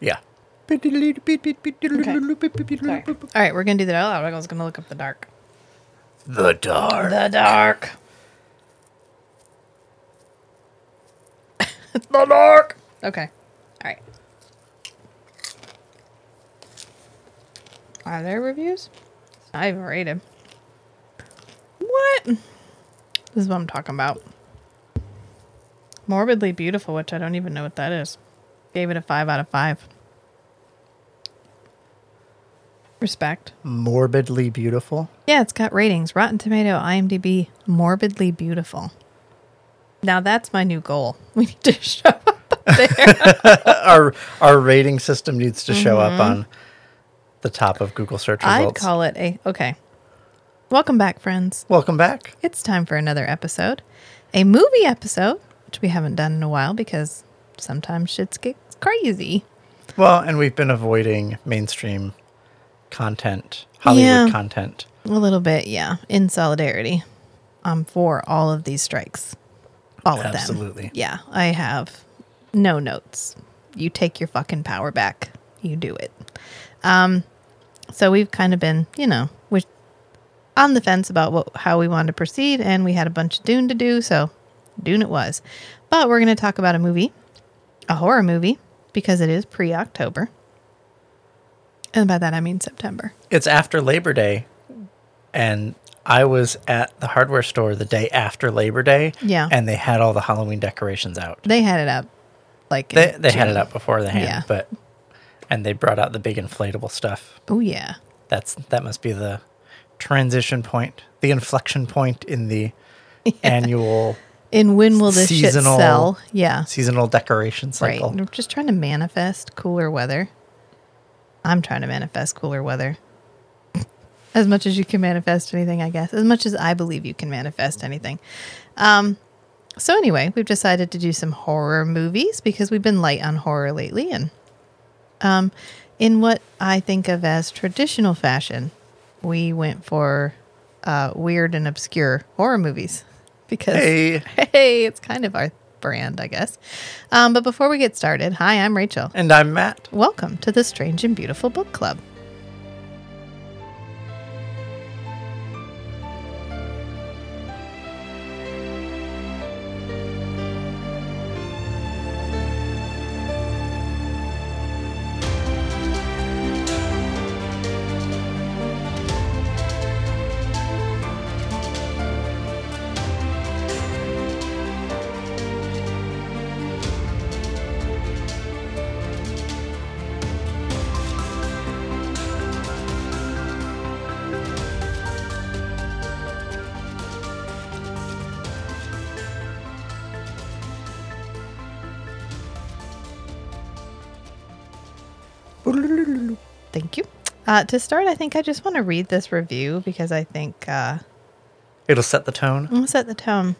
Yeah. Sorry. All right, we're gonna do that out loud. I was gonna look up the dark. The dark. The dark. the dark. Okay. All right. Are there reviews? I've rated. What? This is what I'm talking about. Morbidly beautiful, which I don't even know what that is. Gave it a five out of five. Respect. Morbidly beautiful. Yeah, it's got ratings. Rotten Tomato, IMDb, morbidly beautiful. Now that's my new goal. We need to show up there. our our rating system needs to show up on the top of Google search Mm-hmm. I'd results. call it a okay. Welcome back, friends. Welcome back. It's time for another episode, a movie episode, which we haven't done in a while because sometimes shit gets crazy. Well, and we've been avoiding mainstream content, Hollywood Yeah. content. A little bit, yeah, in solidarity. I'm for all of these strikes. All of them. Absolutely. Yeah, I have no notes. You take your fucking power back. You do it. Um, so we've kind of been, you know, we're on the fence about what how we wanted to proceed, and we had a bunch of Dune to do, so Dune it was. But we're going to talk about a movie, a horror movie, because it is pre-October, and by that I mean September. It's after Labor Day, and I was at the hardware store the day after Labor Day. Yeah. and they had all the Halloween decorations out. They had it up, like They they had it up before the hand, Yeah. but and they brought out the big inflatable stuff. Oh yeah, That's that must be the transition point, the inflection point in the annual in when will this Seasonal- shit sell? Yeah, seasonal decoration cycle. right. We're just trying to manifest cooler weather. I'm trying to manifest cooler weather. As much as you can manifest anything, I guess. As much as I believe you can manifest anything. Um, so anyway, we've decided to do some horror movies because we've been light on horror lately, and um, in what I think of as traditional fashion, we went for uh, weird and obscure horror movies because Hey. hey, it's kind of our brand, I guess. Um, but before we get started, hi, I'm Rachel. And I'm Matt. Welcome to the Strange and Beautiful Book Club. Thank you. Uh, to start, I think I just want to read this review because I think uh, It'll set the tone. I'll set the tone.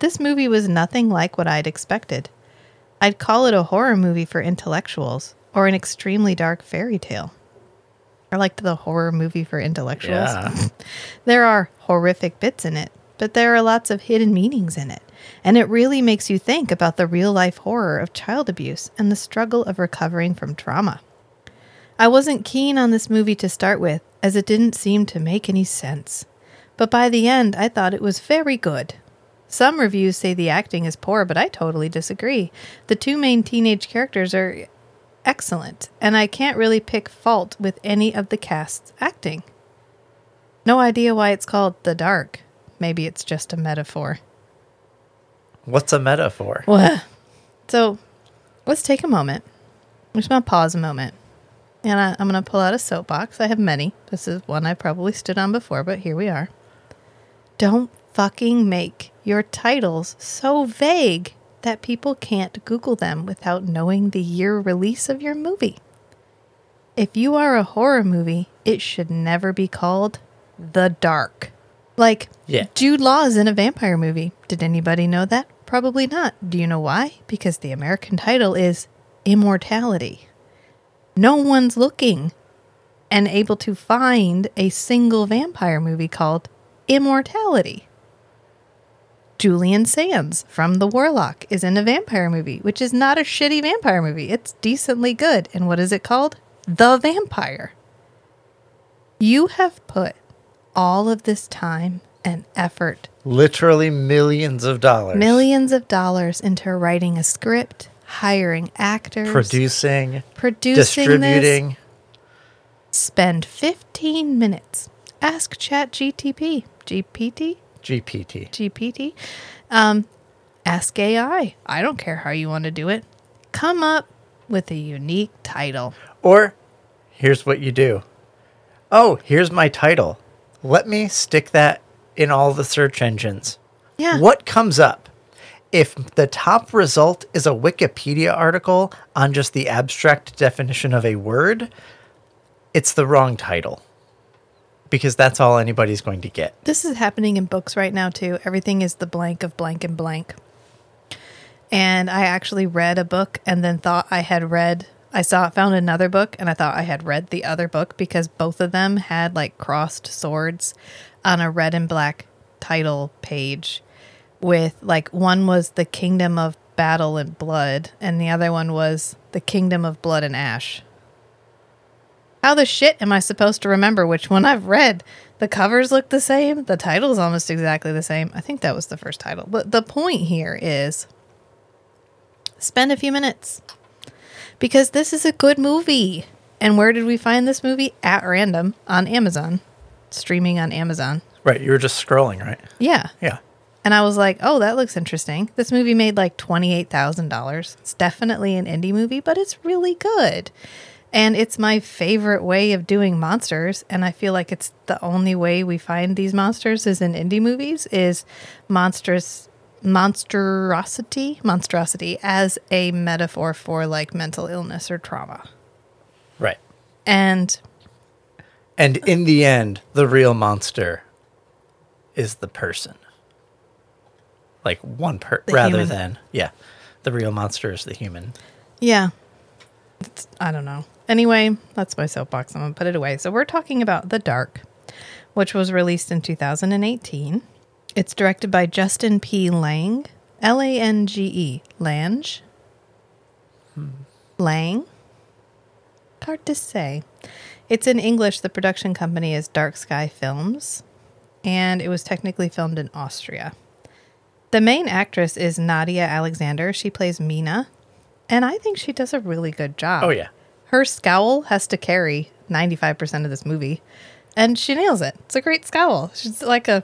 This movie was nothing like what I'd expected. I'd call it a horror movie for intellectuals or an extremely dark fairy tale. I liked the horror movie for intellectuals. Yeah. There are horrific bits in it, but there are lots of hidden meanings in it. And it really makes you think about the real life horror of child abuse and the struggle of recovering from trauma. I wasn't keen on this movie to start with, as it didn't seem to make any sense. But by the end, I thought it was very good. Some reviews say the acting is poor, but I totally disagree. The two main teenage characters are excellent, and I can't really pick fault with any of the cast's acting. No idea why it's called The Dark. Maybe it's just a metaphor. What's a metaphor? Well, so let's take a moment. Just going to pause a moment. And I, I'm going to pull out a soapbox. I have many. This is one I probably stood on before, but here we are. Don't fucking make your titles so vague that people can't Google them without knowing the year release of your movie. If you are a horror movie, it should never be called The Dark. Like, Yeah. Jude Law is in a vampire movie. Did anybody know that? Probably not. Do you know why? Because the American title is Immortality. No one's looking and able to find a single vampire movie called Immortality. Julian Sands from The Warlock is in a vampire movie, which is not a shitty vampire movie. It's decently good. And what is it called? The Vampire. You have put all of this time and effort, Literally millions of dollars. millions of dollars into writing a script, hiring actors, Producing, producing distributing. this. Spend 15 minutes. Ask Chat GTP, GPT, GPT. GPT. Um, ask AI. I don't care how you want to do it. Come up with a unique title. Or here's what you do. Oh, here's my title. Let me stick that in all the search engines. Yeah. What comes up? If the top result is a Wikipedia article on just the abstract definition of a word, it's the wrong title. Because that's all anybody's going to get. This is happening in books right now too. Everything is the blank of blank and blank. And I actually read a book and then thought I had read I saw found another book and I thought I had read the other book because both of them had like crossed swords on a red and black title page with like one was the kingdom of battle and blood and the other one was the kingdom of blood and ash. How the shit am I supposed to remember which one I've read? The covers look the same. The title's almost exactly the same. I think that was the first title. But the point here is spend a few minutes because this is a good movie. And where did we find this movie? At random on Amazon, streaming on Amazon. Right. You were just scrolling, right? Yeah. Yeah. And I was like, oh, that looks interesting. This movie made like $28,000. It's definitely an indie movie, but it's really good. And it's my favorite way of doing monsters. And I feel like it's the only way we find these monsters is in indie movies is monstrous monstrosity monstrosity as a metaphor for like mental illness or trauma. Right. And And in the end, the real monster is the person. Like one per The rather human. than yeah. The real monster is the human. Yeah. It's, I don't know. Anyway, that's my soapbox. I'm going to put it away. So, we're talking about The Dark, which was released in 2018. It's directed by Justin P. Lange, L A N G E, Lange. Hmm. Lang. Hard to say. It's in English. The production company is Dark Sky Films, and it was technically filmed in Austria. The main actress is Nadia Alexander. She plays Mina, and I think she does a really good job. Oh yeah. Her scowl has to carry 95% of this movie, and she nails it. It's a great scowl. She's like a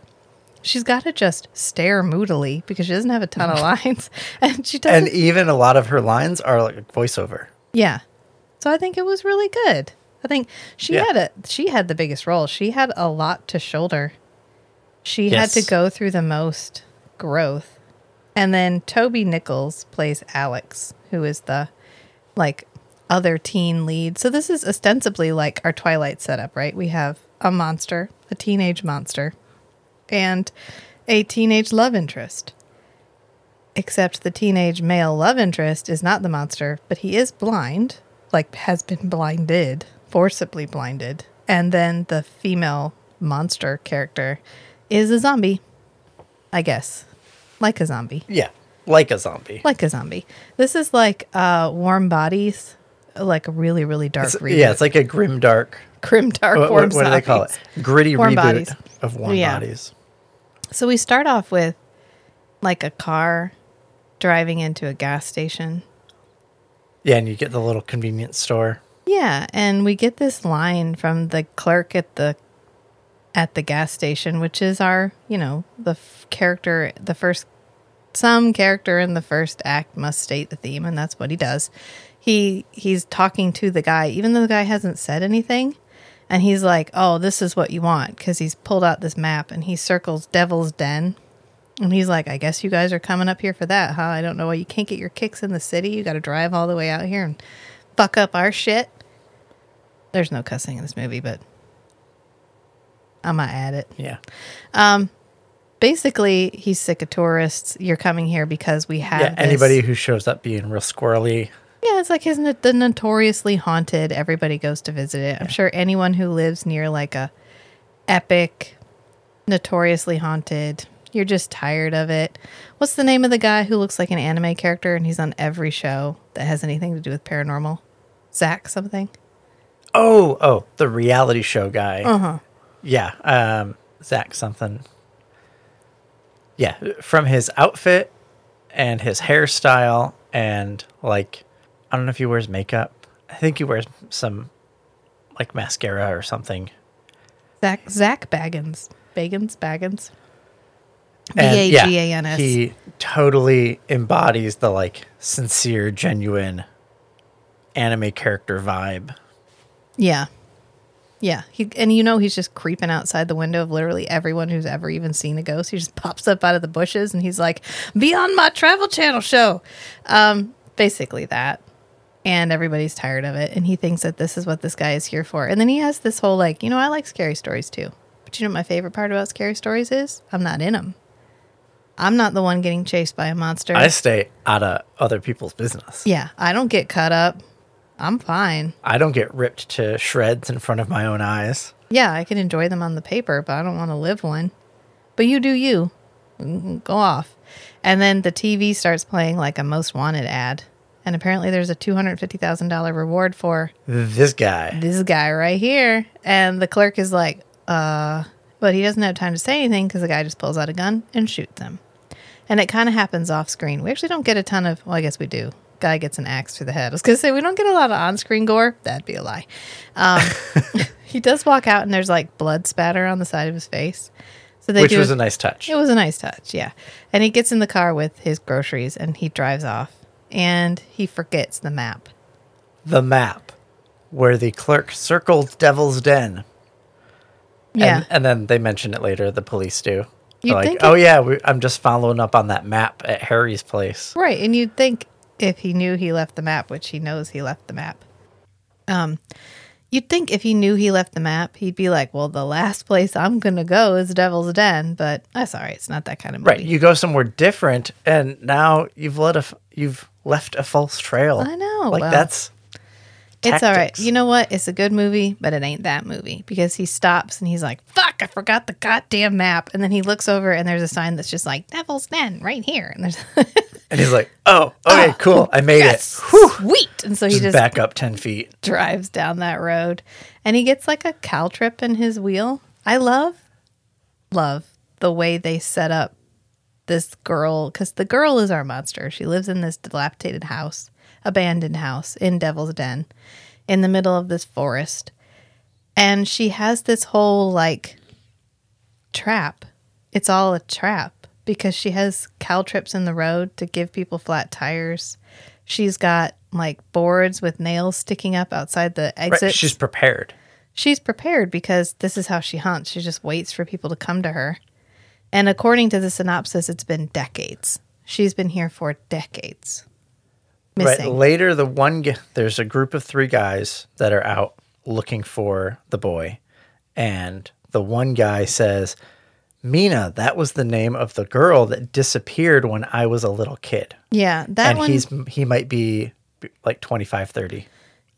she's got to just stare moodily because she doesn't have a ton of lines, and she does And even a lot of her lines are like voiceover. yeah. So I think it was really good. I think she Yeah. had a she had the biggest role. She had a lot to shoulder. She had to go through the most growth. And then Toby Nichols plays Alex, who is the like other teen lead. So this is ostensibly like our Twilight setup, right? We have a monster, a teenage monster, and a teenage love interest. Except the teenage male love interest is not the monster, but he is blind, like has been blinded, forcibly blinded. And then the female monster character is a zombie, I guess. Like a zombie. Yeah. Like a zombie. Like a zombie. This is like uh, Warm Bodies, like a really, really dark It's- reboot. yeah, it's like a grim dark. grim dark What, warm what, what do they call it? Gritty Warm reboot bodies. of warm Yeah. bodies. So we start off with like a car driving into a gas station. Yeah, and you get the little convenience store. Yeah, and we get this line from the clerk at the at the gas station, which is our, you know, the f- character, the first some character in the first act must state the theme, and that's what he does. He he's talking to the guy, even though the guy hasn't said anything, and he's like, "Oh, this is what you want," because he's pulled out this map and he circles Devil's Den, and he's like, "I guess you guys are coming up here for that, huh? I don't know why you can't get your kicks in the city. You got to drive all the way out here and fuck up our shit." There's no cussing in this movie, but I'm gonna add it Yeah. basically he's sick of tourists you're coming here because we have Yeah. this- Anybody who shows up being real squirrely. yeah it's like his the notoriously haunted everybody goes to visit it i'm sure anyone who lives near like a epic notoriously haunted You're just tired of it. What's the name of the guy who looks like an anime character and he's on every show that has anything to do with paranormal? Zach something. Oh, oh, the reality show guy. Uh huh. Yeah, um, Zach something. Yeah, from his outfit and his hairstyle and like, I don't know if he wears makeup. I think he wears some like mascara or something. Zach Zach Bagans. Bagans Bagans. B A G A N S. He totally embodies the like sincere, genuine anime character vibe. Yeah. Yeah. He, and you know, he's just creeping outside the window of literally everyone who's ever even seen a ghost. He just pops up out of the bushes and he's like, be on my travel channel show. Um, basically that. And everybody's tired of it. And he thinks that this is what this guy is here for. And then he has this whole like, you know, I like scary stories too. But you know what my favorite part about scary stories is? I'm not in them. I'm not the one getting chased by a monster. I stay out of other people's business. yeah. I don't get cut up. I'm fine. I don't get ripped to shreds in front of my own eyes. Yeah, I can enjoy them on the paper, but I don't want to live one. But you do you. Go off. And then the TV starts playing like a most wanted ad. And apparently there's a $250,000 reward for This guy. this guy right here. And the clerk is like, uh, but he doesn't have time to say anything because the guy just pulls out a gun and shoots him. And it kind of happens off screen. We actually don't get a ton of, well, I guess we do. Guy gets an axe to the head. I was going to say, we don't get a lot of on screen gore. That'd be a lie. Um, he does walk out and there's like blood spatter on the side of his face. So they Which do was a nice touch. it was a nice touch, yeah. And he gets in the car with his groceries and he drives off. And he forgets the map. the map where the clerk circled Devil's Den. Yeah. And, and then they mention it later, the police do. You'd like, think oh, it- yeah, we, I'm just following up on that map at Harry's place. Right, and you'd think if he knew he left the map, which he knows he left the map, um, you'd think if he knew he left the map, he'd be like, "Well, the last place I'm gonna go is Devil's Den," but that's all right. It's not that kind of movie. Right. You go somewhere different, and now you've let a, f- you've left a false trail. I know, Like well, that's. it's all right. You know what? It's a good movie, but it ain't that movie because he stops and he's like, "Fuck! I forgot the goddamn map," and then he looks over and there's a sign that's just like Devil's Den right here, and there's And he's like, oh, oh okay, oh. cool. I made yes, it. Whew. sweet, and so he Just, just back up 10 feet. drives down that road and he gets like a caltrop in his wheel. I love, love the way they set up this girl because the girl is our monster. She lives in this dilapidated house, abandoned house in Devil's Den in the middle of this forest. And she has this whole like trap. It's all a trap because she has caltrops in the road to give people flat tires. She's got like boards with nails sticking up outside the Right. She's prepared. She's prepared because this is how she hunts. She just waits for people to come to her. And according to the synopsis, it's been decades. She's been here for decades. Missing. Right. Later, the one g- there's a group of three guys that are out looking for the boy, and the one guy says, "Mina, that was the name of the girl that disappeared when I was a little kid." Yeah, that and one. he's he might be like 25, 30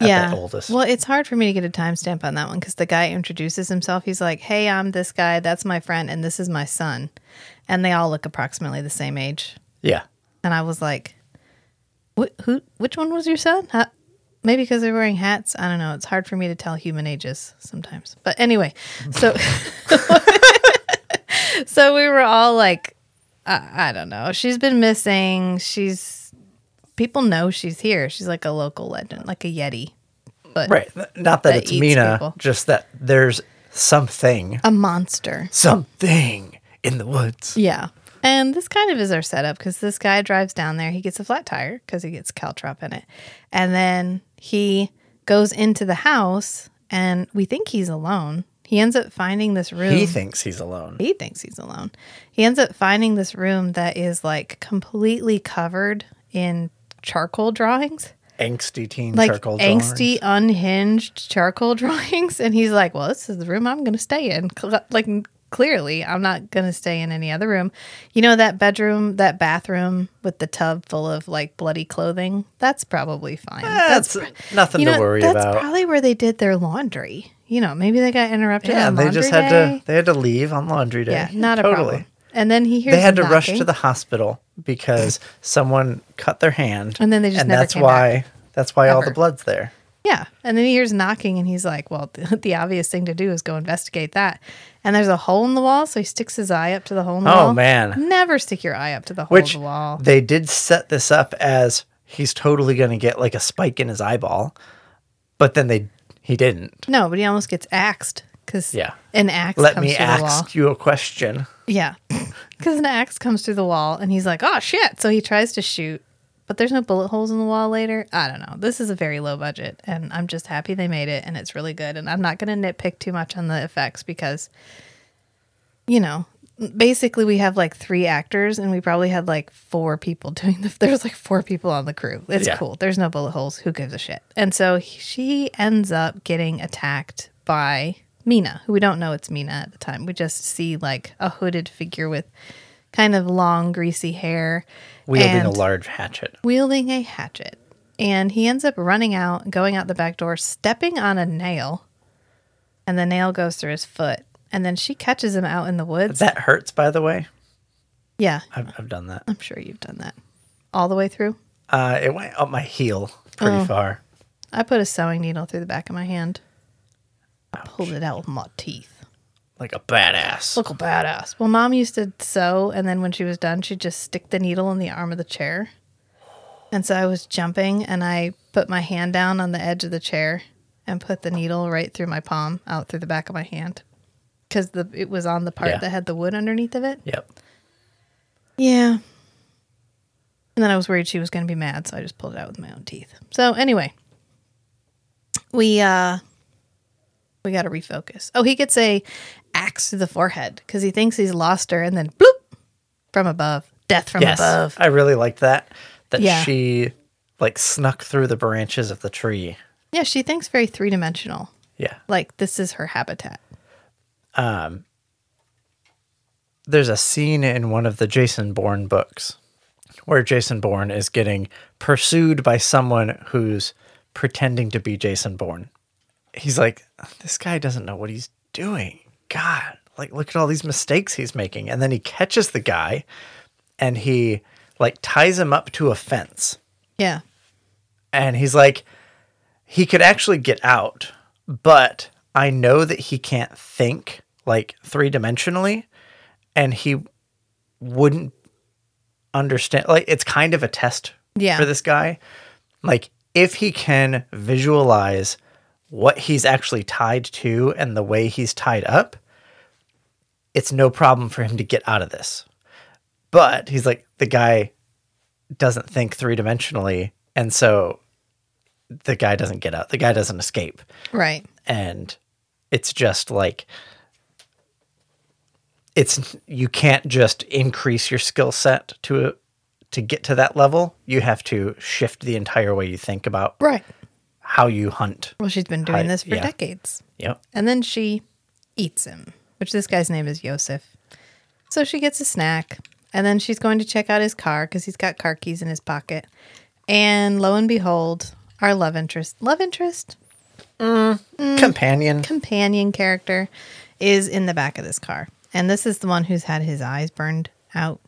at yeah. the oldest. Well, it's hard for me to get a timestamp on that one because the guy introduces himself. He's like, "Hey, I'm this guy. That's my friend, and this is my son," and they all look approximately the same age. yeah. And I was like, "Wh- "Who? Which one was your son?" Huh? Maybe because they're wearing hats. I don't know. It's hard for me to tell human ages sometimes. But anyway, so so we were all like, I, I don't know. She's been missing. She's people know she's here. She's like a local legend, like a yeti. But Right. Not that, that it's Mina, people. just that there's something, a monster. something in the woods. Yeah. And this kind of is our setup because this guy drives down there. He gets a flat tire because he gets caltrop in it. And then he goes into the house and we think he's alone. He ends up finding this room. He thinks he's alone. he thinks he's alone. He ends up finding this room that is like completely covered in charcoal drawings. Angsty teen Like charcoal angsty, drawings. unhinged charcoal drawings. And he's like, Well, this is the room I'm going to stay in. Like, clearly, I'm not going to stay in any other room. You know, that bedroom, that bathroom with the tub full of like bloody clothing? That's probably fine. That's nothing you to worry that's about. That's probably where they did their laundry. You know, maybe they got interrupted. yeah, on they just had day. to they had to leave on laundry day. Yeah, not a totally. problem. And then he hears they had to rush to the hospital because someone cut their hand, And then they just and never that's came why that's why all the blood's there. Yeah. And then he hears knocking and he's like, well, the, the obvious thing to do is go investigate that. And there's a hole in the wall. So he sticks his eye up to the hole in the Oh, wall. man. Never stick your eye up to the hole Which of the wall. they did set this up as he's totally going to get like a spike in his eyeball, but then they he didn't. No, but he almost gets axed because Yeah. an axe Let comes me through the wall. ask you a question. Yeah. Because an axe comes through the wall and he's like, oh shit. So he tries to shoot, but there's no bullet holes in the wall later. I don't know. This is a very low budget and I'm just happy they made it and it's really good. And I'm not going to nitpick too much on the effects because, you know, basically we have like three actors and we probably had like four people doing the, there's like four people on the crew. It's Yeah. cool. There's no bullet holes. Who gives a shit? And so he- she ends up getting attacked by Mina, who we don't know it's Mina at the time. We just see like a hooded figure with kind of long, greasy hair, Wielding a large hatchet. wielding a hatchet. And he ends up running out, going out the back door, stepping on a nail, and the nail goes through his foot. And then she catches him out in the woods. That hurts, by the way. yeah, I've, I've done that. I'm sure you've done that all the way through. Uh, it went up my heel pretty Oh. far. I put a sewing needle through the back of my hand, I pulled it out with my teeth. Like a badass. Look a badass. Well, mom used to sew, and then when she was done, she'd just stick the needle in the arm of the chair. And so I was jumping, and I put my hand down on the edge of the chair and put the needle right through my palm, out through the back of my hand, because the it was on the part Yeah. that had the wood underneath of it. Yep. Yeah. And then I was worried she was going to be mad, so I just pulled it out with my own teeth. So anyway, we uh we got to refocus. Oh, he gets a axe to the forehead because he thinks he's lost her, and then bloop from above, death from yes. above. I really liked that. That Yeah. she like snuck through the branches of the tree. Yeah, she thinks very three dimensional. Yeah. Like this is her habitat. Um, there's a scene in one of the Jason Bourne books where Jason Bourne is getting pursued by someone who's pretending to be Jason Bourne. He's like, this guy doesn't know what he's doing. God, like look at all these mistakes he's making. And then he catches the guy and he like ties him up to a fence. Yeah. And he's like, he could actually get out, but I know that he can't think like three dimensionally, and he wouldn't understand. Like, it's kind of a test Yeah. for this guy. Like, if he can visualize what he's actually tied to and the way he's tied up, it's no problem for him to get out of this. But he's like, the guy doesn't think three dimensionally, and so the guy doesn't get out. The guy doesn't escape, Right. and it's just like it's you can't just increase your skill set to to get to that level. You have to shift the entire way you think about Right. how you hunt. Well, she's been doing Hi- this for yeah. decades. Yep. And then she eats him, which this guy's name is Yosef. So she gets a snack, and then she's going to check out his car because he's got car keys in his pocket. And lo and behold, our love interest, love interest, Companion. companion character is in the back of this car. And this is the one who's had his eyes burned out.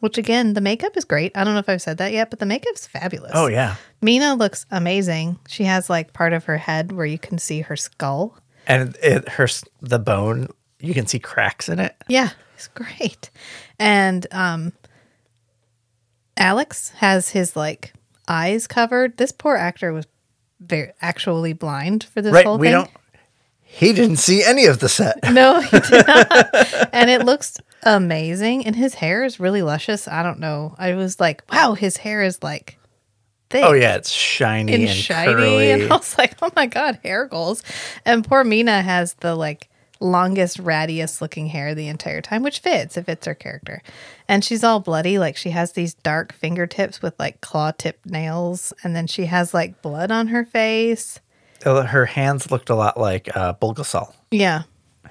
Which again, the makeup is great. I don't know if I've said that yet, but the makeup's fabulous. Oh yeah. Mina looks amazing. She has like part of her head where you can see her skull. And it her the bone you can see cracks in it. Yeah, it's great. And um Alex has his like eyes covered. This poor actor was very actually blind for this Right. whole We thing. don't. He didn't see any of the set. No, he did not. and it looks amazing. And his hair is really luscious. I don't know. I was like, wow, his hair is like thick. Oh yeah, it's shiny and and, shiny. curly. And I was like, oh my God, hair goals. And poor Mina has the like longest, rattiest looking hair the entire time, which fits. It fits her character. And she's all bloody. Like she has these dark fingertips with like claw tip nails. And then she has like blood on her face. Uh, Her hands looked a lot like uh, Bulgasal. Yeah.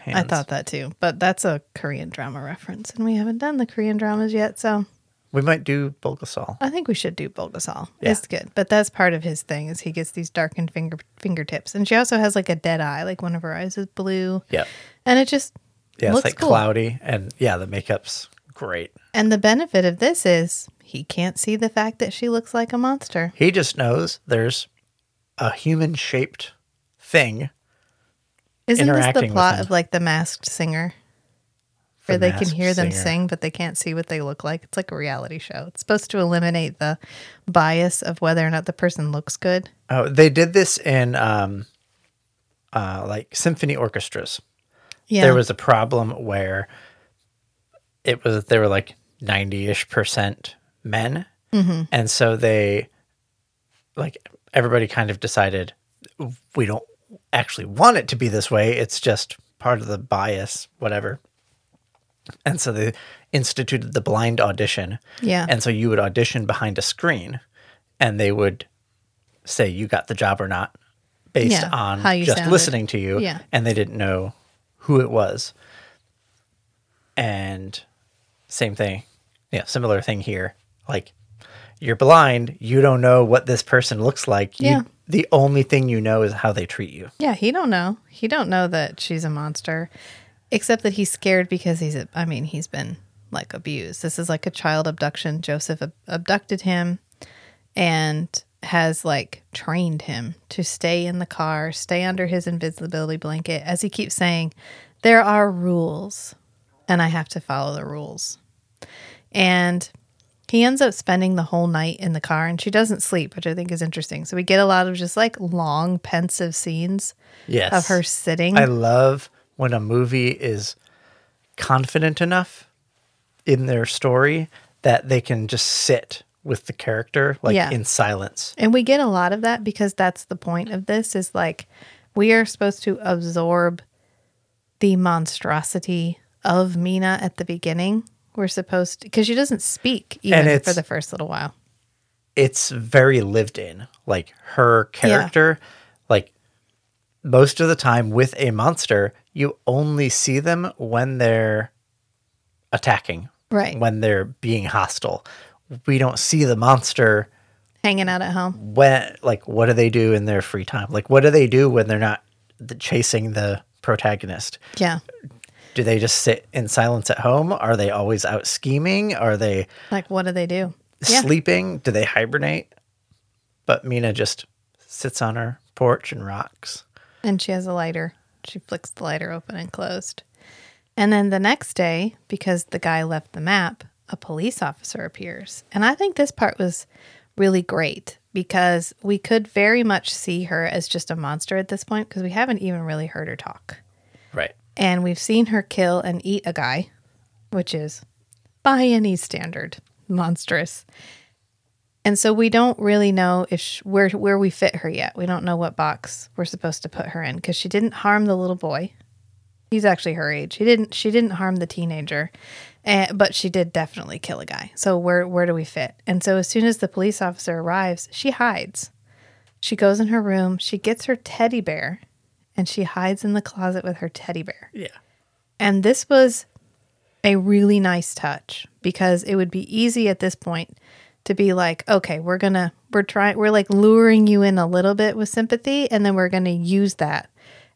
I thought that too. But that's a Korean drama reference. And we haven't done the Korean dramas yet. So we might do Bulgasal. I think we should do Bulgasal. Yeah. It's good, but that's part of his thing is he gets these darkened finger fingertips, and she also has like a dead eye, like one of her eyes is blue, Yeah, and it just Yeah, it's Looks like cool. cloudy, and yeah, the makeup's great. And the benefit of this is he can't see the fact that she looks like a monster. He just knows there's a human shaped thing. Isn't this the plot of like the masked singer? The Where they can hear them sing, but they can't see what they look like. It's like a reality show. It's supposed to eliminate the bias of whether or not the person looks good. Oh, they did this in um, uh, like symphony orchestras. Yeah. There was a problem where it was they were like ninety ish percent men, Mm-hmm. and so they like everybody kind of decided we don't actually want it to be this way. It's just part of the bias, whatever. And so they instituted the blind audition. Yeah. And so you would audition behind a screen and they would say you got the job or not based Yeah, on just sounded. listening to you. Yeah. And they didn't know who it was. And same thing. Yeah, similar thing here. Like you're blind, you don't know what this person looks like. You, Yeah. The only thing you know is how they treat you. Yeah, he don't know. He don't know that she's a monster, except that he's scared because he's. A, I mean, he's been like abused. This is like a child abduction. Joseph ab- abducted him, and has like trained him to stay in the car, stay under his invisibility blanket, as he keeps saying, "There are rules, and I have to follow the rules." And he ends up spending the whole night in the car and she doesn't sleep, which I think is interesting. So we get a lot of just like long, pensive scenes Yes. of her sitting. I love when a movie is confident enough in their story that they can just sit with the character like Yeah. in silence. and we get a lot of that because that's the point of this is like we are supposed to absorb the monstrosity of Mina at the beginning. We're supposed to, because she doesn't speak even for the first little while. It's very lived in. Like her character, like most of the time with a monster, you only see them when they're attacking, Right. when they're being hostile. We don't see the monster Hanging out at home. when like what do they do in their free time like what do they do when they're not the, chasing the protagonist Yeah. do they just sit in silence at home are they always out scheming are they Like, what do they do? Yeah. sleeping do they hibernate but mina just sits on her porch and rocks And she has a lighter. She flicks the lighter open and closed. And then the next day, because the guy left the map, a police officer appears. And I think this part was really great because we could very much see her as just a monster at this point because we haven't even really heard her talk. right And we've seen her kill and eat a guy, which is by any standard monstrous. And so we don't really know if sh- where where we fit her yet. We don't know what box we're supposed to put her in because she didn't harm the little boy. He's actually her age. He didn't. She didn't harm the teenager, eh, but she did definitely kill a guy. So where where do we fit? And so as soon as the police officer arrives, she hides. She goes in her room. She gets her teddy bear, and she hides in the closet with her teddy bear. yeah And this was a really nice touch because it would be easy at this point to be like, okay, we're to, we're trying, we're like luring you in a little bit with sympathy. And then we're to use that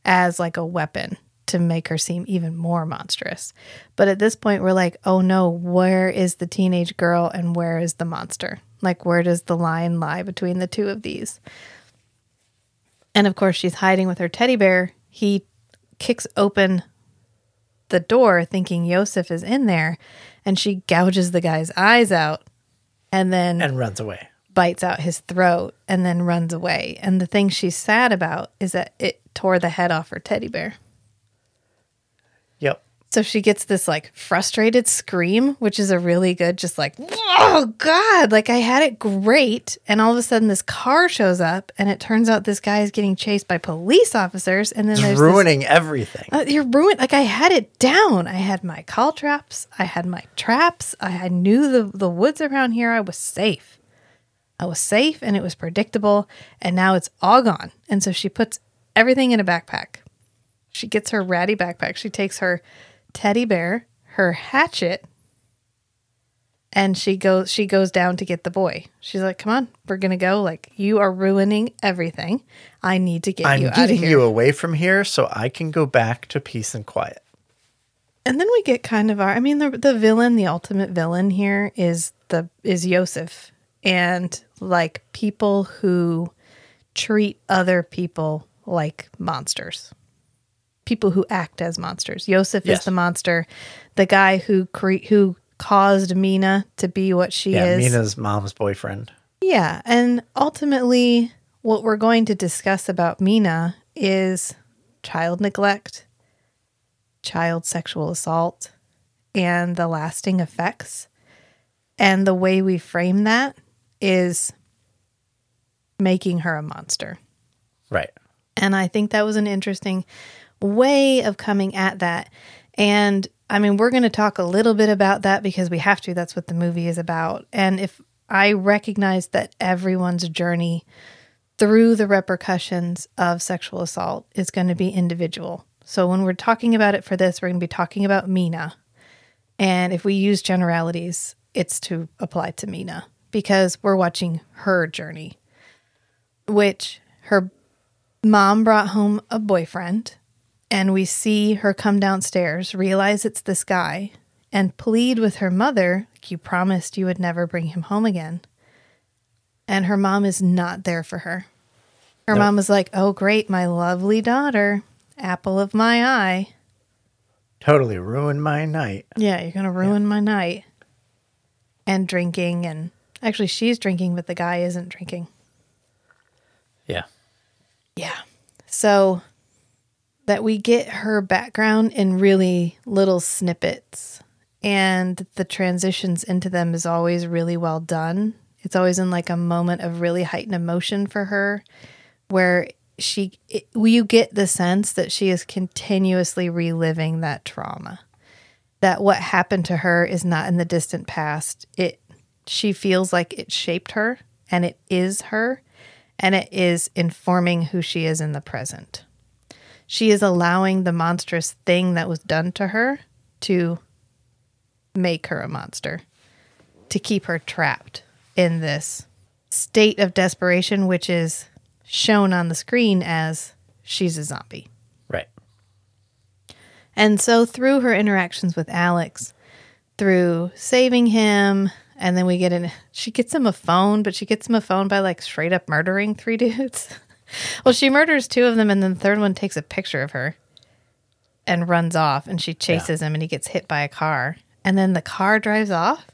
as like a weapon to make her seem even more monstrous. But at this point, we're like, oh no, where is the teenage girl and where is the monster? Like, where does the line lie between the two of these? And of course, she's hiding with her teddy bear. He kicks open the door thinking Yosef is in there and she gouges the guy's eyes out and then and runs away bites out his throat and then runs away. And the thing she's sad about is that it tore the head off her teddy bear. So she gets this like frustrated scream, which is a really good, just like, oh God, like I had it great. And all of a sudden this car shows up and it turns out this guy is getting chased by police officers. And then it's there's this ruining everything Uh, you're ruined. Like I had it down. I had my caltrops. I had my traps. I, I knew the the woods around here. I was safe. I was safe, and it was predictable. And now it's all gone. And so she puts everything in a backpack. She gets her ratty backpack. She takes her teddy bear, her hatchet, and she goes. She goes down to get the boy. She's like, "Come on, we're gonna go. Like you are ruining everything. I need to get i'm you out of here. I'm getting you away from here so i can go back to peace and quiet And then we get kind of our I mean the the villain, the ultimate villain here is the is Yosef and like people who treat other people like monsters. People who act as monsters. Yosef Yes. is the monster. The guy who cre- who caused Mina to be what she Yeah, is. Mina's mom's boyfriend. Yeah, and ultimately, what we're going to discuss about Mina is child neglect, child sexual assault, and the lasting effects. And the way we frame that is making her a monster. Right. And I think that was an interesting way of coming at that. And I mean, we're going to talk a little bit about that because we have to. That's what the movie is about. And if I recognize that everyone's journey through the repercussions of sexual assault is going to be individual. So when we're talking about it for this, we're going to be talking about Mina. And if we use generalities, it's to apply to Mina because we're watching her journey, which her mom brought home a boyfriend and we see her come downstairs, realize it's this guy, and plead with her mother, like you promised you would never bring him home again. And her mom is not there for her. Her Nope. mom was like, Oh, great, my lovely daughter, apple of my eye. Totally ruined my night. Yeah, you're going to ruin my night. And drinking, and actually, she's drinking, but the guy isn't drinking. Yeah. Yeah. So that we get her background in really little snippets and the transitions into them is always really well done. It's always in like a moment of really heightened emotion for her where she it, you get the sense that she is continuously reliving that trauma. That what happened to her is not in the distant past. It she feels like it shaped her and it is her and it is informing who she is in the present. She is allowing the monstrous thing that was done to her to make her a monster, to keep her trapped in this state of desperation, which is shown on the screen as she's a zombie. Right. And so through her interactions with Alex, through saving him, and then we get in she gets him a phone, but she gets him a phone by like straight up murdering three dudes. Well, she murders two of them and then the third one takes a picture of her and runs off and she chases him and he gets hit by a car. And then the car drives off,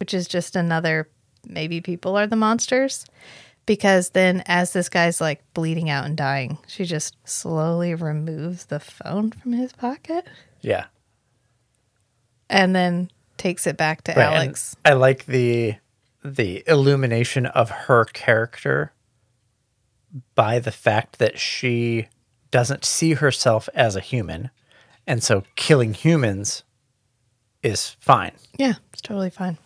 which is just another maybe people are the monsters. Because then, as this guy's like bleeding out and dying, she just slowly removes the phone from his pocket Yeah. and then takes it back to Right, Alex. I like the the illumination of her character by the fact that she doesn't see herself as a human, and so killing humans is fine Yeah, it's totally fine.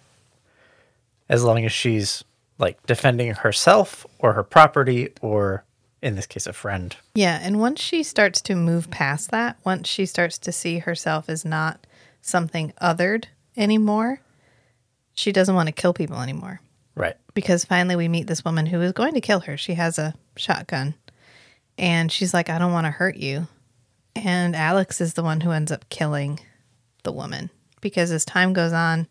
as long as she's like defending herself or her property or in this case a friend. Yeah, and once she starts to move past that, once she starts to see herself as not something othered anymore, she doesn't want to kill people anymore. Right. Because finally we meet this woman who is going to kill her. She has a shotgun. And she's like, I don't want to hurt you. And Alex is the one who ends up killing the woman. Because as time goes on,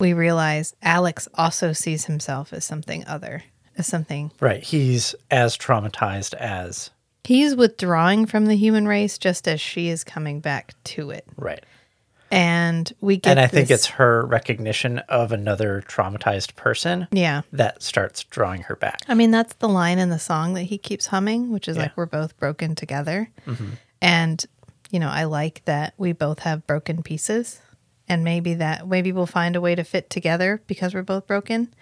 we realize Alex also sees himself as something other, as something Right. He's as traumatized as He's withdrawing from the human race just as she is coming back to it. right. And we get and I think this- it's her recognition of another traumatized person Yeah. that starts drawing her back. I mean, that's the line in the song that he keeps humming, which is Yeah. like, we're both broken together. Mm-hmm. And, you know, I like that we both have broken pieces. And maybe that, maybe we'll find a way to fit together because we're both broken.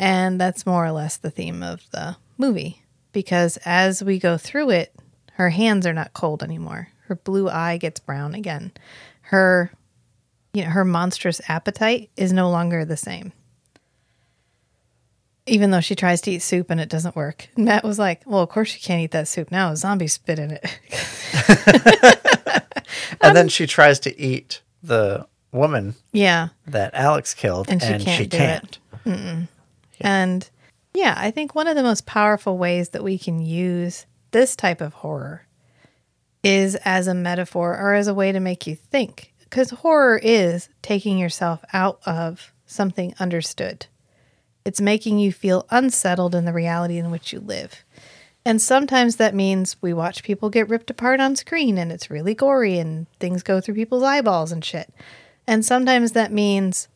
And that's more or less the theme of the movie. Because as we go through it, her hands are not cold anymore. Her blue eye gets brown again. Her, you know, her monstrous appetite is no longer the same even though she tries to eat soup and it doesn't work. Matt was like, "Well, of course you can't eat that soup now. Zombies spit in it." And then um, she tries to eat the woman yeah, that Alex killed, And and she she can't can't. do it. and yeah, I think one of the most powerful ways that we can use this type of horror is as a metaphor or as a way to make you think. Because horror is taking yourself out of something understood, it's making you feel unsettled in the reality in which you live. And sometimes that means we watch people get ripped apart on screen and it's really gory and things go through people's eyeballs and shit. And sometimes that means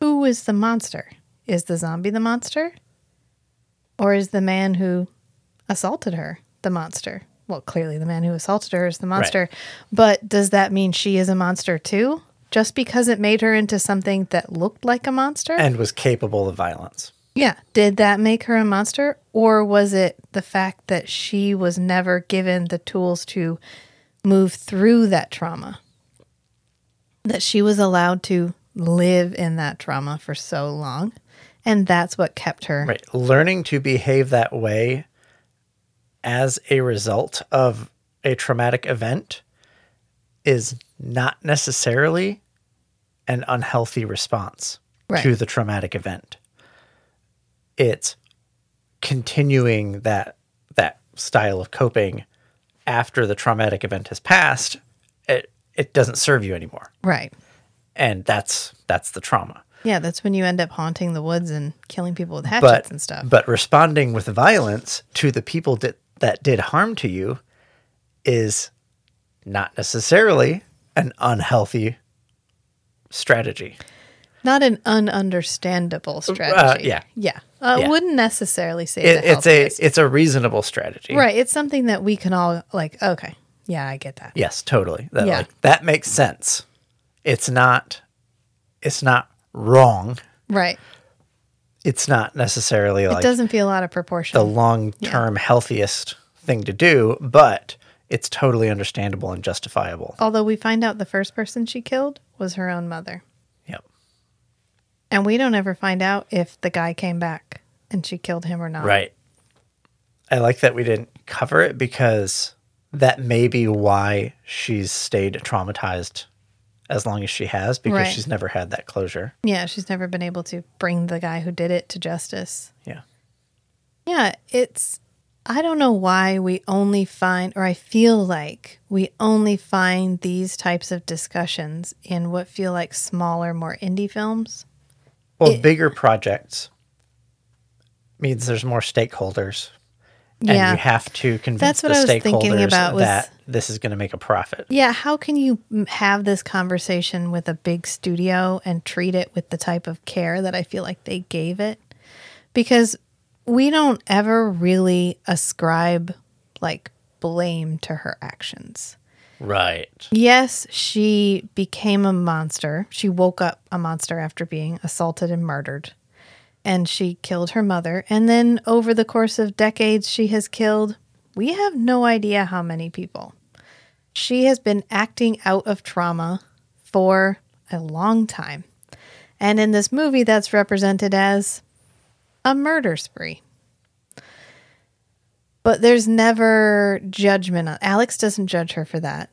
who is the monster? Is the zombie the monster? Or is the man who assaulted her the monster? Well, clearly the man who assaulted her is the monster. But does that mean she is a monster too? Just because it made her into something that looked like a monster? And was capable of violence. Yeah. Did that make her a monster? Or was it the fact that she was never given the tools to move through that trauma? That she was allowed to live in that trauma for so long. And that's what kept her. Right. Learning to behave that way as a result of a traumatic event is not necessarily an unhealthy response Right. to the traumatic event. It's continuing that that style of coping after the traumatic event has passed. It it doesn't serve you anymore, Right. and that's that's the trauma. Yeah, that's when you end up haunting the woods and killing people with hatchets but and stuff. but responding with violence to the people that that did harm to you is not necessarily an unhealthy strategy. Not an ununderstandable strategy. Uh, yeah. Yeah. I Yeah. wouldn't necessarily say It, it's a it's a reasonable strategy. Right. It's something that we can all like, okay. Yeah, I get that. Yes, totally. That Yeah. like that makes sense. It's not it's not wrong. Right. It's not necessarily it doesn't feel out of proportion. the long term healthiest thing to do, but it's totally understandable and justifiable. Although we find out the first person she killed was her own mother. Yep. And we don't ever find out if the guy came back and she killed him or not. Right. I like that we didn't cover it because that may be why she's stayed traumatized as long as she has because Right. she's never had that closure. Yeah, she's never been able to bring the guy who did it to justice. Yeah. Yeah, it's I don't know why we only find or I feel like we only find these types of discussions in what feel like smaller, more indie films. Well, It- bigger projects means there's more stakeholders. And Yeah. you have to convince That's what the I was stakeholders thinking about was- that this is going to make a profit. Yeah, how can you m- have this conversation with a big studio and treat it with the type of care that I feel like they gave it? Because we don't ever really ascribe like blame to her actions. Right. Yes, she became a monster. She woke up a monster after being assaulted and murdered. And she killed her mother. And then over the course of decades, she has killed, we have no idea how many people. She has been acting out of trauma for a long time. And in this movie, that's represented as a murder spree. But there's never judgment Alex doesn't judge her for that.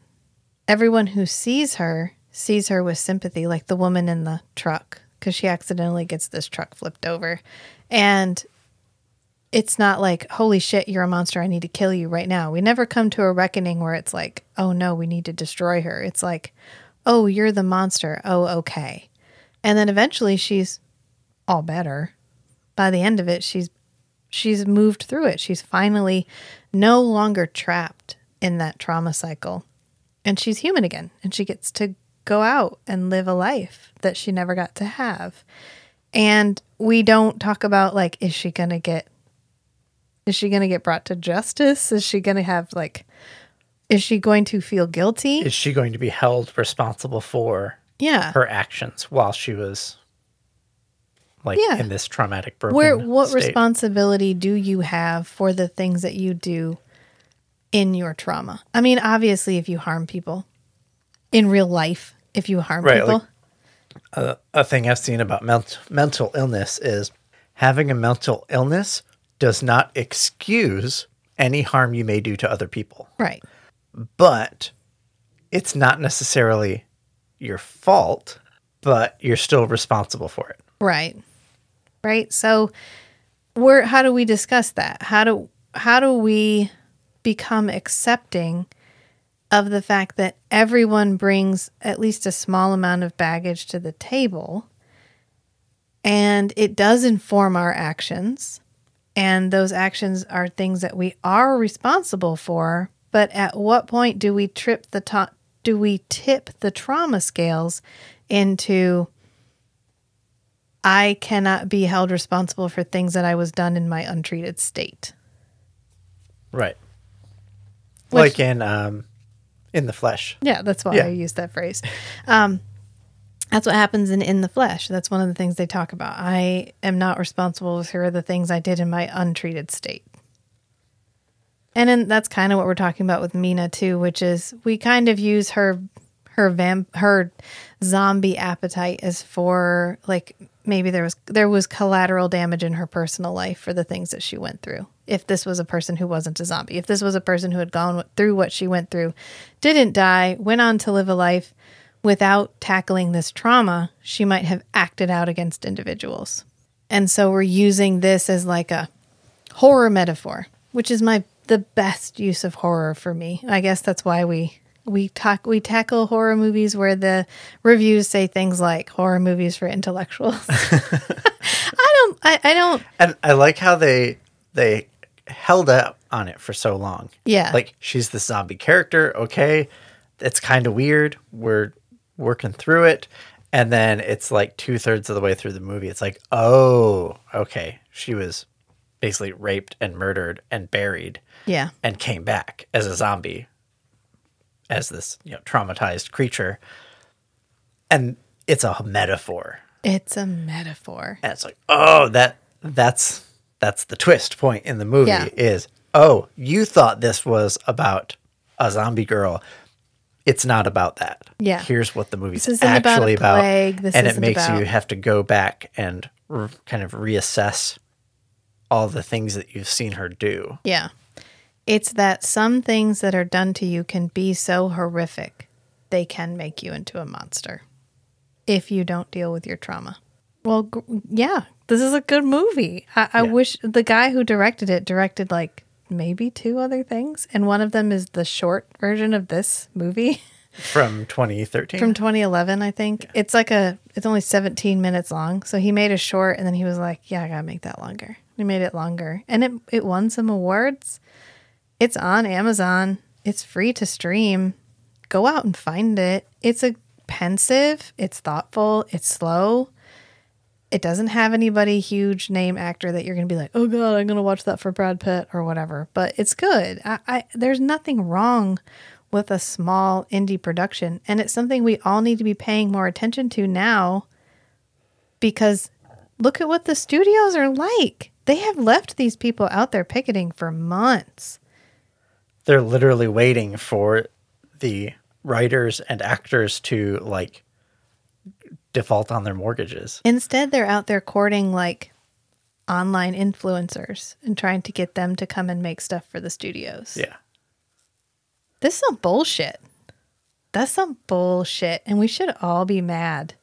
Everyone who sees her sees her with sympathy, like the woman in the truck, because she accidentally gets this truck flipped over. And it's not like, holy shit, you're a monster. I need to kill you right now. We never come to a reckoning where it's like, oh no, we need to destroy her. It's like, oh, you're the monster. Oh, okay. And then eventually she's all better. By the end of it, she's she's moved through it. She's finally no longer trapped in that trauma cycle. And she's human again. And she gets to go out and live a life that she never got to have. And we don't talk about like, is she gonna get is she gonna get brought to justice? Is she gonna have like is she going to feel guilty? Is she going to be held responsible for yeah. her actions while she was like Yeah. in this traumatic broken Where what state? responsibility do you have for the things that you do in your trauma? I mean, obviously if you harm people in real life, if you harm Right, people. like- a thing I've seen about ment- mental illness is having a mental illness does not excuse any harm you may do to other people, right. but it's not necessarily your fault, but you're still responsible for it. Right. Right. So where how do we discuss that? How do how do we become accepting of the fact that everyone brings at least a small amount of baggage to the table and it does inform our actions and those actions are things that we are responsible for but at what point do we trip the top do we tip the trauma scales into I cannot be held responsible for things that I was done in my untreated state. Right. Which- like in um in the flesh. Yeah, that's why Yeah. I used that phrase. Um, that's what happens in in the flesh. That's one of the things they talk about. I am not responsible for the things I did in my untreated state. And then that's kind of what we're talking about with Mina too, which is we kind of use her her vamp her zombie appetite as for like maybe there was there was collateral damage in her personal life for the things that she went through. If this was a person who wasn't a zombie, if this was a person who had gone through what she went through, didn't die, went on to live a life without tackling this trauma, she might have acted out against individuals. And so we're using this as like a horror metaphor, which is my the best use of horror for me. I guess that's why we we talk we tackle horror movies where the reviews say things like horror movies for intellectuals. I don't I, I don't And I like how they they held up on it for so long. Yeah. Like she's the zombie character, okay. It's kind of weird. We're working through it. And then it's like two thirds of the way through the movie. It's like, oh, okay. She was basically raped and murdered and buried yeah. and came back as a zombie, as this, you know, traumatized creature. And it's a metaphor. It's a metaphor. And it's like, oh, that that's that's the twist point in the movie Yeah. is, oh, you thought this was about a zombie girl. It's not about that. Yeah. Here's what the movie's This isn't about a actually about. This and it makes you have to go back and r- kind of reassess all the things that you've seen her do. Yeah. It's that some things that are done to you can be so horrific, they can make you into a monster if you don't deal with your trauma. Well, yeah, this is a good movie. I, I Yeah. wish the guy who directed it directed like maybe two other things, and one of them is the short version of this movie From 2013. from 2011, I think. It's like a, it's only 17 minutes long. So he made a short, and then he was like, "Yeah, I gotta make that longer." He made it longer, and it it won some awards. It's on Amazon. It's free to stream. Go out and find it. It's a pensive. It's thoughtful. It's slow. It doesn't have anybody huge name actor that you're gonna be like, oh god, I'm gonna watch that for Brad Pitt or whatever. But it's good. I, I there's nothing wrong with a small indie production, and it's something we all need to be paying more attention to now. Because look at what the studios are like. They have left these people out there picketing for months. They're literally waiting for the writers and actors to like default on their mortgages. Instead, they're out there courting like online influencers and trying to get them to come and make stuff for the studios. Yeah. This is some bullshit. That's some bullshit. And we should all be mad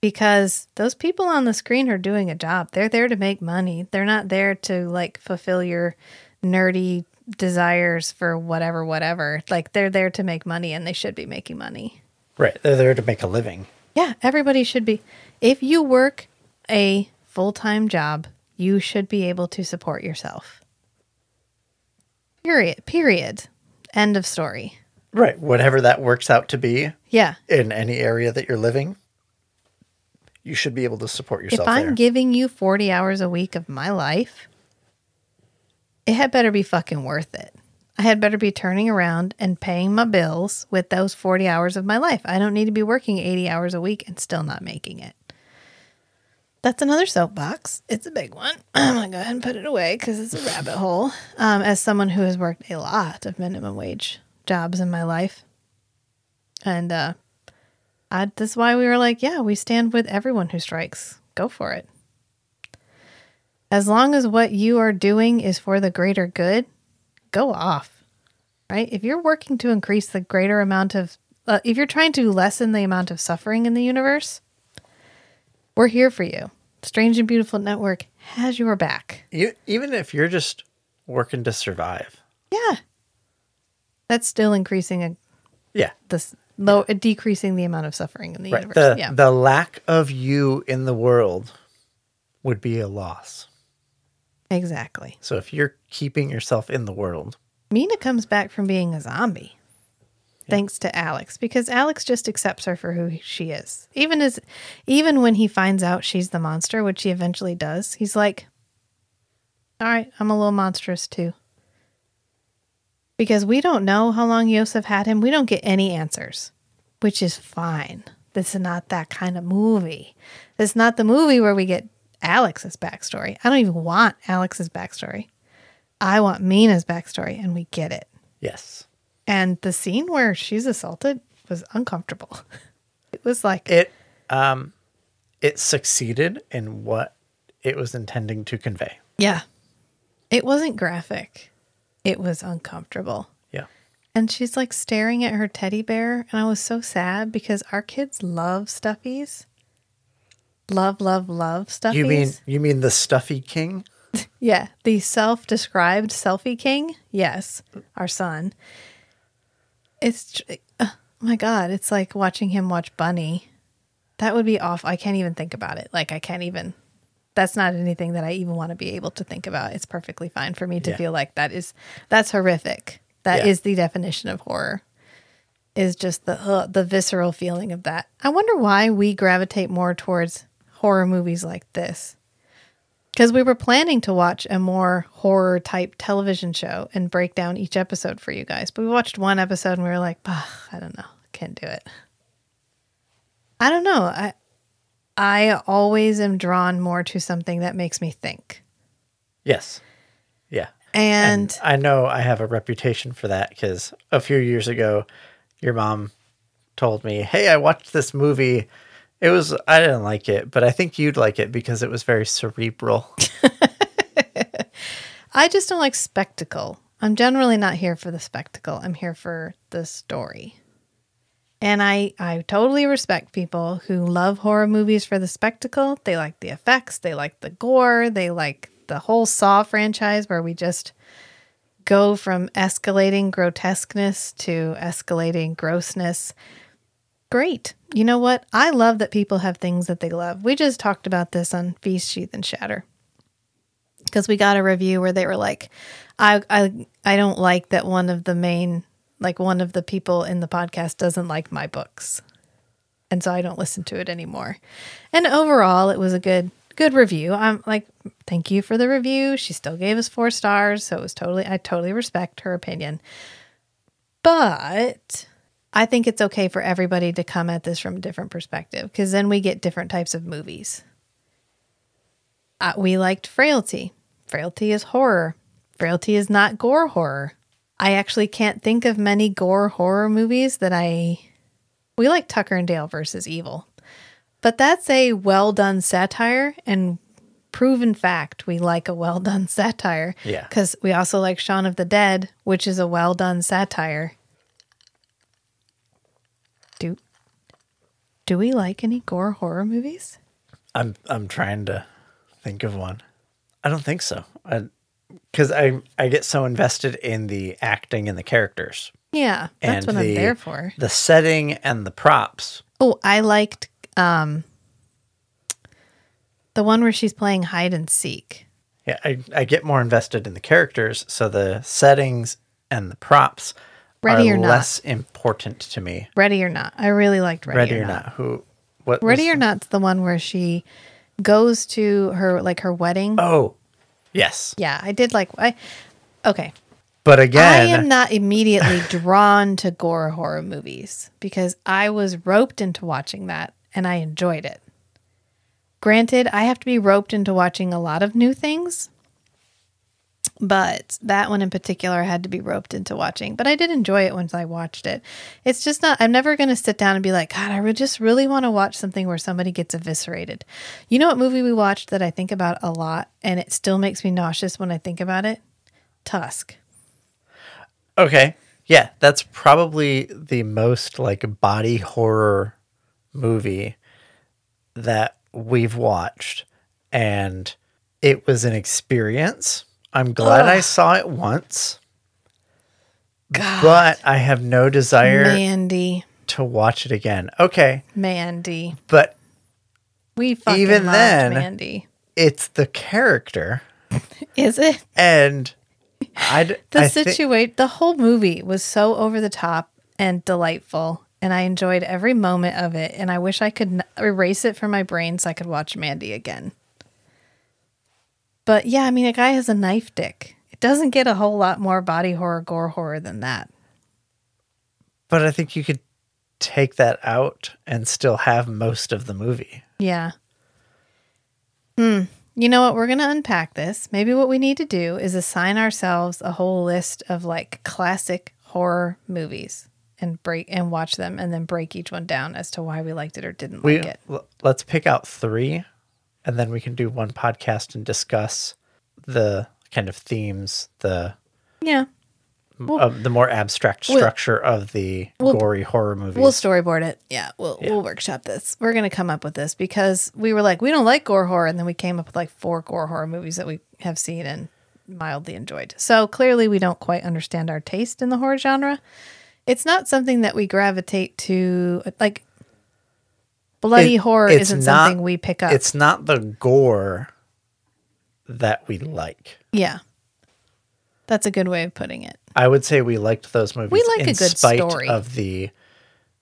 because those people on the screen are doing a job. They're there to make money. They're not there to like fulfill your nerdy desires for whatever, whatever. Like they're there to make money and they should be making money. Right. They're there to make a living. Yeah, everybody should be. If you work a full time job, you should be able to support yourself. Period. Period. End of story. Right. Whatever that works out to be Yeah. in any area that you're living, you should be able to support yourself if I'm there. giving you 40 hours a week of my life, it had better be fucking worth it. I had better be turning around and paying my bills with those 40 hours of my life. I don't need to be working 80 hours a week and still not making it. That's another soapbox. It's a big one. I'm going to go ahead and put it away because it's a rabbit hole. Um, as someone who has worked a lot of minimum wage jobs in my life. And uh, I, that's why we were like, yeah, we stand with everyone who strikes. Go for it. As long as what you are doing is for the greater good, go off. Right? If you're working to increase the greater amount of, uh, if you're trying to lessen the amount of suffering in the universe, we're here for you. Strange and Beautiful Network has your back. You, even if you're just working to survive, Yeah. That's still increasing a, Yeah. this low, decreasing the amount of suffering in the Right. universe. The yeah. the lack of you in the world would be a loss. Exactly. So if you're keeping yourself in the world, Mina comes back from being a zombie. Thanks to Alex, because Alex just accepts her for who she is. Even as, even when he finds out she's the monster, which he eventually does, he's like, "All right, I'm a little monstrous too." Because we don't know how long Yosef had him, we don't get any answers, which is fine. This is not that kind of movie. This is not the movie where we get Alex's backstory. I don't even want Alex's backstory. I want Mina's backstory, and we get it. yes. And the scene where she's assaulted was uncomfortable. It was like, It um it succeeded in what it was intending to convey. yeah, it wasn't graphic. It was uncomfortable. Yeah. And she's like staring at her teddy bear. And I was so sad because our kids love stuffies. Love, love, love stuffies. You mean you mean the stuffy king? Yeah, the self-described selfie king. Yes, our son. It's tr- uh, my god, it's like watching him watch Bunny. That would be off. I can't even think about it. Like I can't even. That's not anything that I even want to be able to think about. It's perfectly fine for me to Yeah. feel like that is that's horrific. That is Yeah. the definition of horror. Is just the uh, the visceral feeling of that. I wonder why we gravitate more towards horror movies like this because we were planning to watch a more horror type television show and break down each episode for you guys. But we watched one episode and we were like, "Bah, I don't know, can't do it. I don't know. I I always am drawn more to something that makes me think. Yes. Yeah. And, I know I have a reputation for that because a few years ago, your mom told me, "Hey, I watched this movie. It was I didn't like it, but I think you'd like it because it was very cerebral." I just don't like spectacle. I'm generally not here for the spectacle. I'm here for the story. And I, I totally respect people who love horror movies for the spectacle. They like the effects, they like the gore, they like the whole Saw franchise where we just go from escalating grotesqueness to escalating grossness. Great. You know what? I love that people have things that they love. We just talked about this on Feast, Sheath, and Shatter because we got a review where they were like, I, I I don't like that one of the main like one of the people in the podcast doesn't like my books. And so I don't listen to it anymore. And overall it was a good good review. I'm like thank you for the review. She still gave us 4 stars, so it was totally I totally respect her opinion. But I think it's okay for everybody to come at this from a different perspective because then we get different types of movies. Uh, we liked Frailty. Frailty is horror. Frailty is not gore horror. I actually can't think of many gore horror movies that I. We like Tucker and Dale versus Evil, but that's a well done satire and proven fact. We like a well done satire. Yeah. Because we also like Shaun of the Dead, which is a well done satire. Do do we like any gore horror movies? I'm I'm trying to think of one. I don't think so. Because I, I get so invested in the acting and the characters Yeah, that's what the, I'm there for. The setting and the props. Oh, I liked um the one where she's playing hide and seek. Yeah, I, I get more invested in the characters, so the settings and the props Ready or Not. less important to me. Ready or not. I really liked Ready, Ready, or not. Who? What? Ready was- or Not's the one where she goes to her like her wedding. Oh, yes. Yeah, I did like I okay. But again, I am not immediately drawn to gore horror movies because I was roped into watching that and I enjoyed it. Granted, I have to be roped into watching a lot of new things, but that one in particular I had to be roped into watching. But I did enjoy it once I watched it. It's just not, I'm never going to sit down and be like, God, I would just really want to watch something where somebody gets eviscerated. You know what movie we watched that I think about a lot and it still makes me nauseous when I think about it? Tusk. okay, yeah, that's probably the most like body horror movie that we've watched, and it was an experience. I'm glad I saw it once, God. but I have no desire Mandy. to watch it again. Okay, Mandy. but We fucking Even then- Mandy. it's the character, Is it? and I The I situation, the whole movie was so over the top and delightful, and I enjoyed every moment of it. And I wish I could n- erase it from my brain so I could watch Mandy again. But yeah, I mean, a guy has a knife dick. It doesn't get a whole lot more body horror, gore horror than that. but I think you could take that out and still have most of the movie. Yeah. Hmm. You know what? We're going to unpack this. Maybe what we need to do is assign ourselves a whole list of like classic horror movies and break and watch them and then break each one down as to why we liked it or didn't We like it. l- let's pick out three, and then we can do one podcast and discuss the kind of themes, the Yeah. uh, the more abstract we'll- structure of the we'll- gory horror movie. We'll storyboard it. Yeah, we'll we'll workshop this. We're gonna come up with this because we were like, we don't like gore horror, and then we came up with like four gore horror movies that we have seen and mildly enjoyed. So clearly, we don't quite understand our taste in the horror genre. It's not something that we gravitate to. Like, bloody It- horror isn't not- something we pick up. It's not the gore that we like. yeah, that's a good way of putting it. I would say we liked those movies We like in a good spite story. of the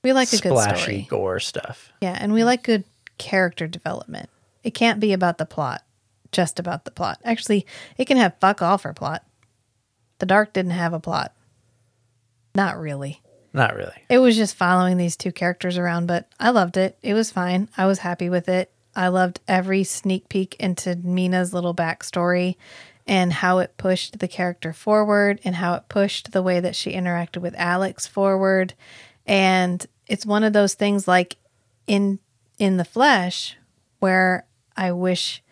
We like a good splashy story. gore stuff. Yeah, and we like good character development. It can't be about the plot, just about the plot. Actually, it can have fuck all for plot. The Dark didn't have a plot. Not really. Not really. It was just following these two characters around, but I loved it. It was fine. I was happy with it. I loved every sneak peek into Mina's little backstory and how it pushed the character forward and how it pushed the way that she interacted with Alex forward. And it's one of those things like in in the flesh where I wish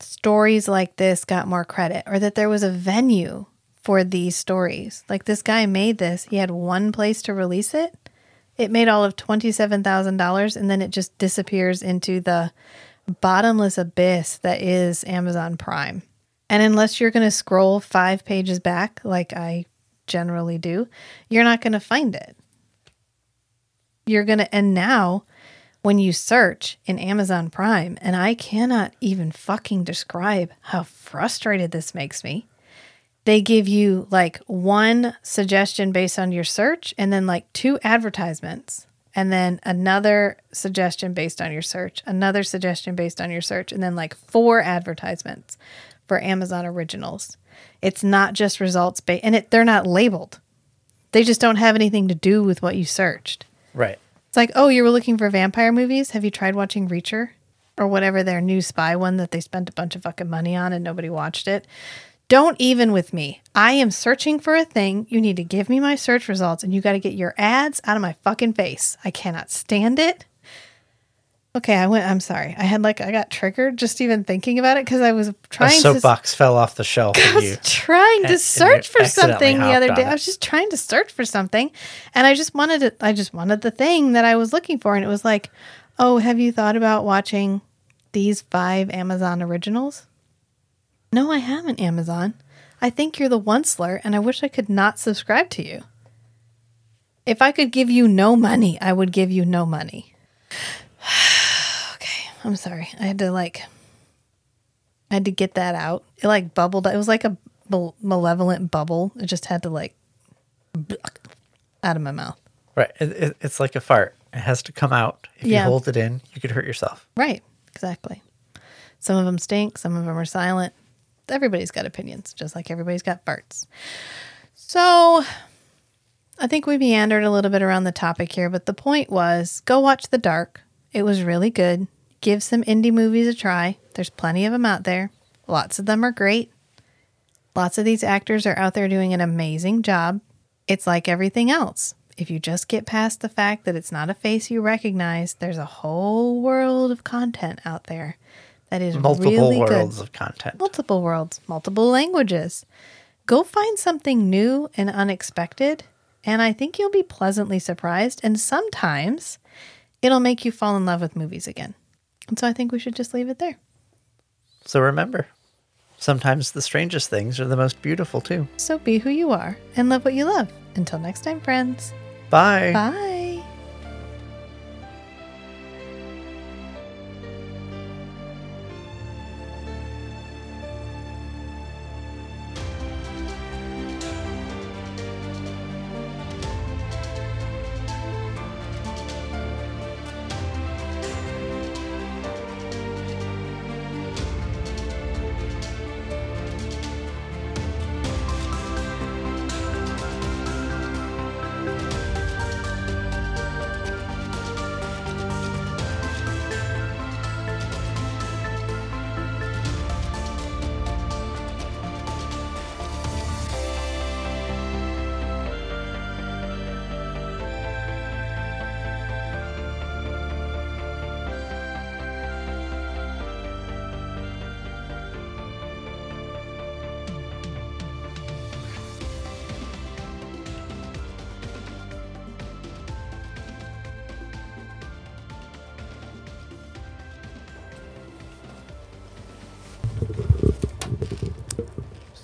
stories like this got more credit or that there was a venue for these stories. Like this guy made this, he had one place to release it. It made all of $27,000 and then it just disappears into the bottomless abyss that is Amazon Prime. And unless you're going to scroll 5 pages back like I generally do, you're not going to find it. You're going to and now when you search in Amazon Prime, and I cannot even fucking describe how frustrated this makes me. They give you like one suggestion based on your search, and then like two advertisements, and then another suggestion based on your search, another suggestion based on your search, and then like four advertisements for Amazon originals. It's not just results based, and it, they're not labeled. They just don't have anything to do with what you searched. Right. It's like, oh, you were looking for vampire movies? Have you tried watching Reacher? Or whatever their new spy one that they spent a bunch of fucking money on and nobody watched it. Don't even with me. I am searching for a thing. You need to give me my search results and you got to get your ads out of my fucking face. I cannot stand it. Okay, I went, I'm sorry. I had like, I got triggered just even thinking about it because I was A trying to. soapbox fell off the shelf I was you trying to search for something the other day. I was just trying to search for something, and I just wanted it. I just wanted the thing that I was looking for, and it was like, "Oh, have you thought about watching these five Amazon originals?" No, I haven't. Amazon. I think you're the Once-ler, and I wish I could not subscribe to you. If I could give you no money, I would give you no money. okay, I'm sorry. I had to like I had to get that out. It like bubbled. It was like a malevolent bubble. It just had to like out of my mouth. Right. It, it, it's like a fart. It has to come out. If Yeah. you hold it in, you could hurt yourself. Right. Exactly. Some of them stink. Some of them are silent. Everybody's got opinions, just like everybody's got farts. So I think we meandered a little bit around the topic here, but the point was go watch The Dark. It was really good. Give some indie movies a try. There's plenty of them out there. Lots of them are great. Lots of these actors are out there doing an amazing job. It's like everything else. If you just get past the fact that it's not a face you recognize, there's a whole world of content out there that is Multiple really worlds good. of content. Multiple worlds, multiple languages. Go find something new and unexpected, and I think you'll be pleasantly surprised. And sometimes it'll make you fall in love with movies again. And so I think we should just leave it there. So remember, Sometimes the strangest things are the most beautiful too. So be who you are and love what you love. Until next time, friends. Bye. Bye.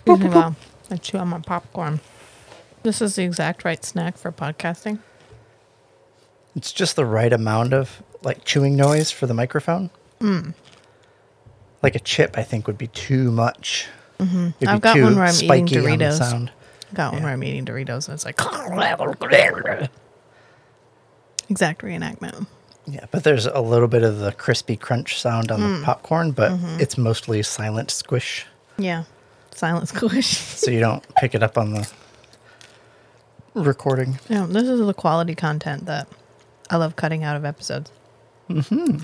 Excuse me while I chew on my popcorn. This is the exact right snack for podcasting. It's just the right amount of like chewing noise for the microphone. Mm. Like a chip, I think would be too much. Mm-hmm. I've got one where I'm eating Doritos. sound. Got one Yeah. where I'm eating Doritos and it's like exact reenactment. Yeah, but there's a little bit of the crispy crunch sound on Mm. the popcorn, but Mm-hmm. it's mostly silent squish, Yeah. Silent squish. so you don't pick it up on the recording. yeah, this is the quality content that I love cutting out of episodes. Mm-hmm.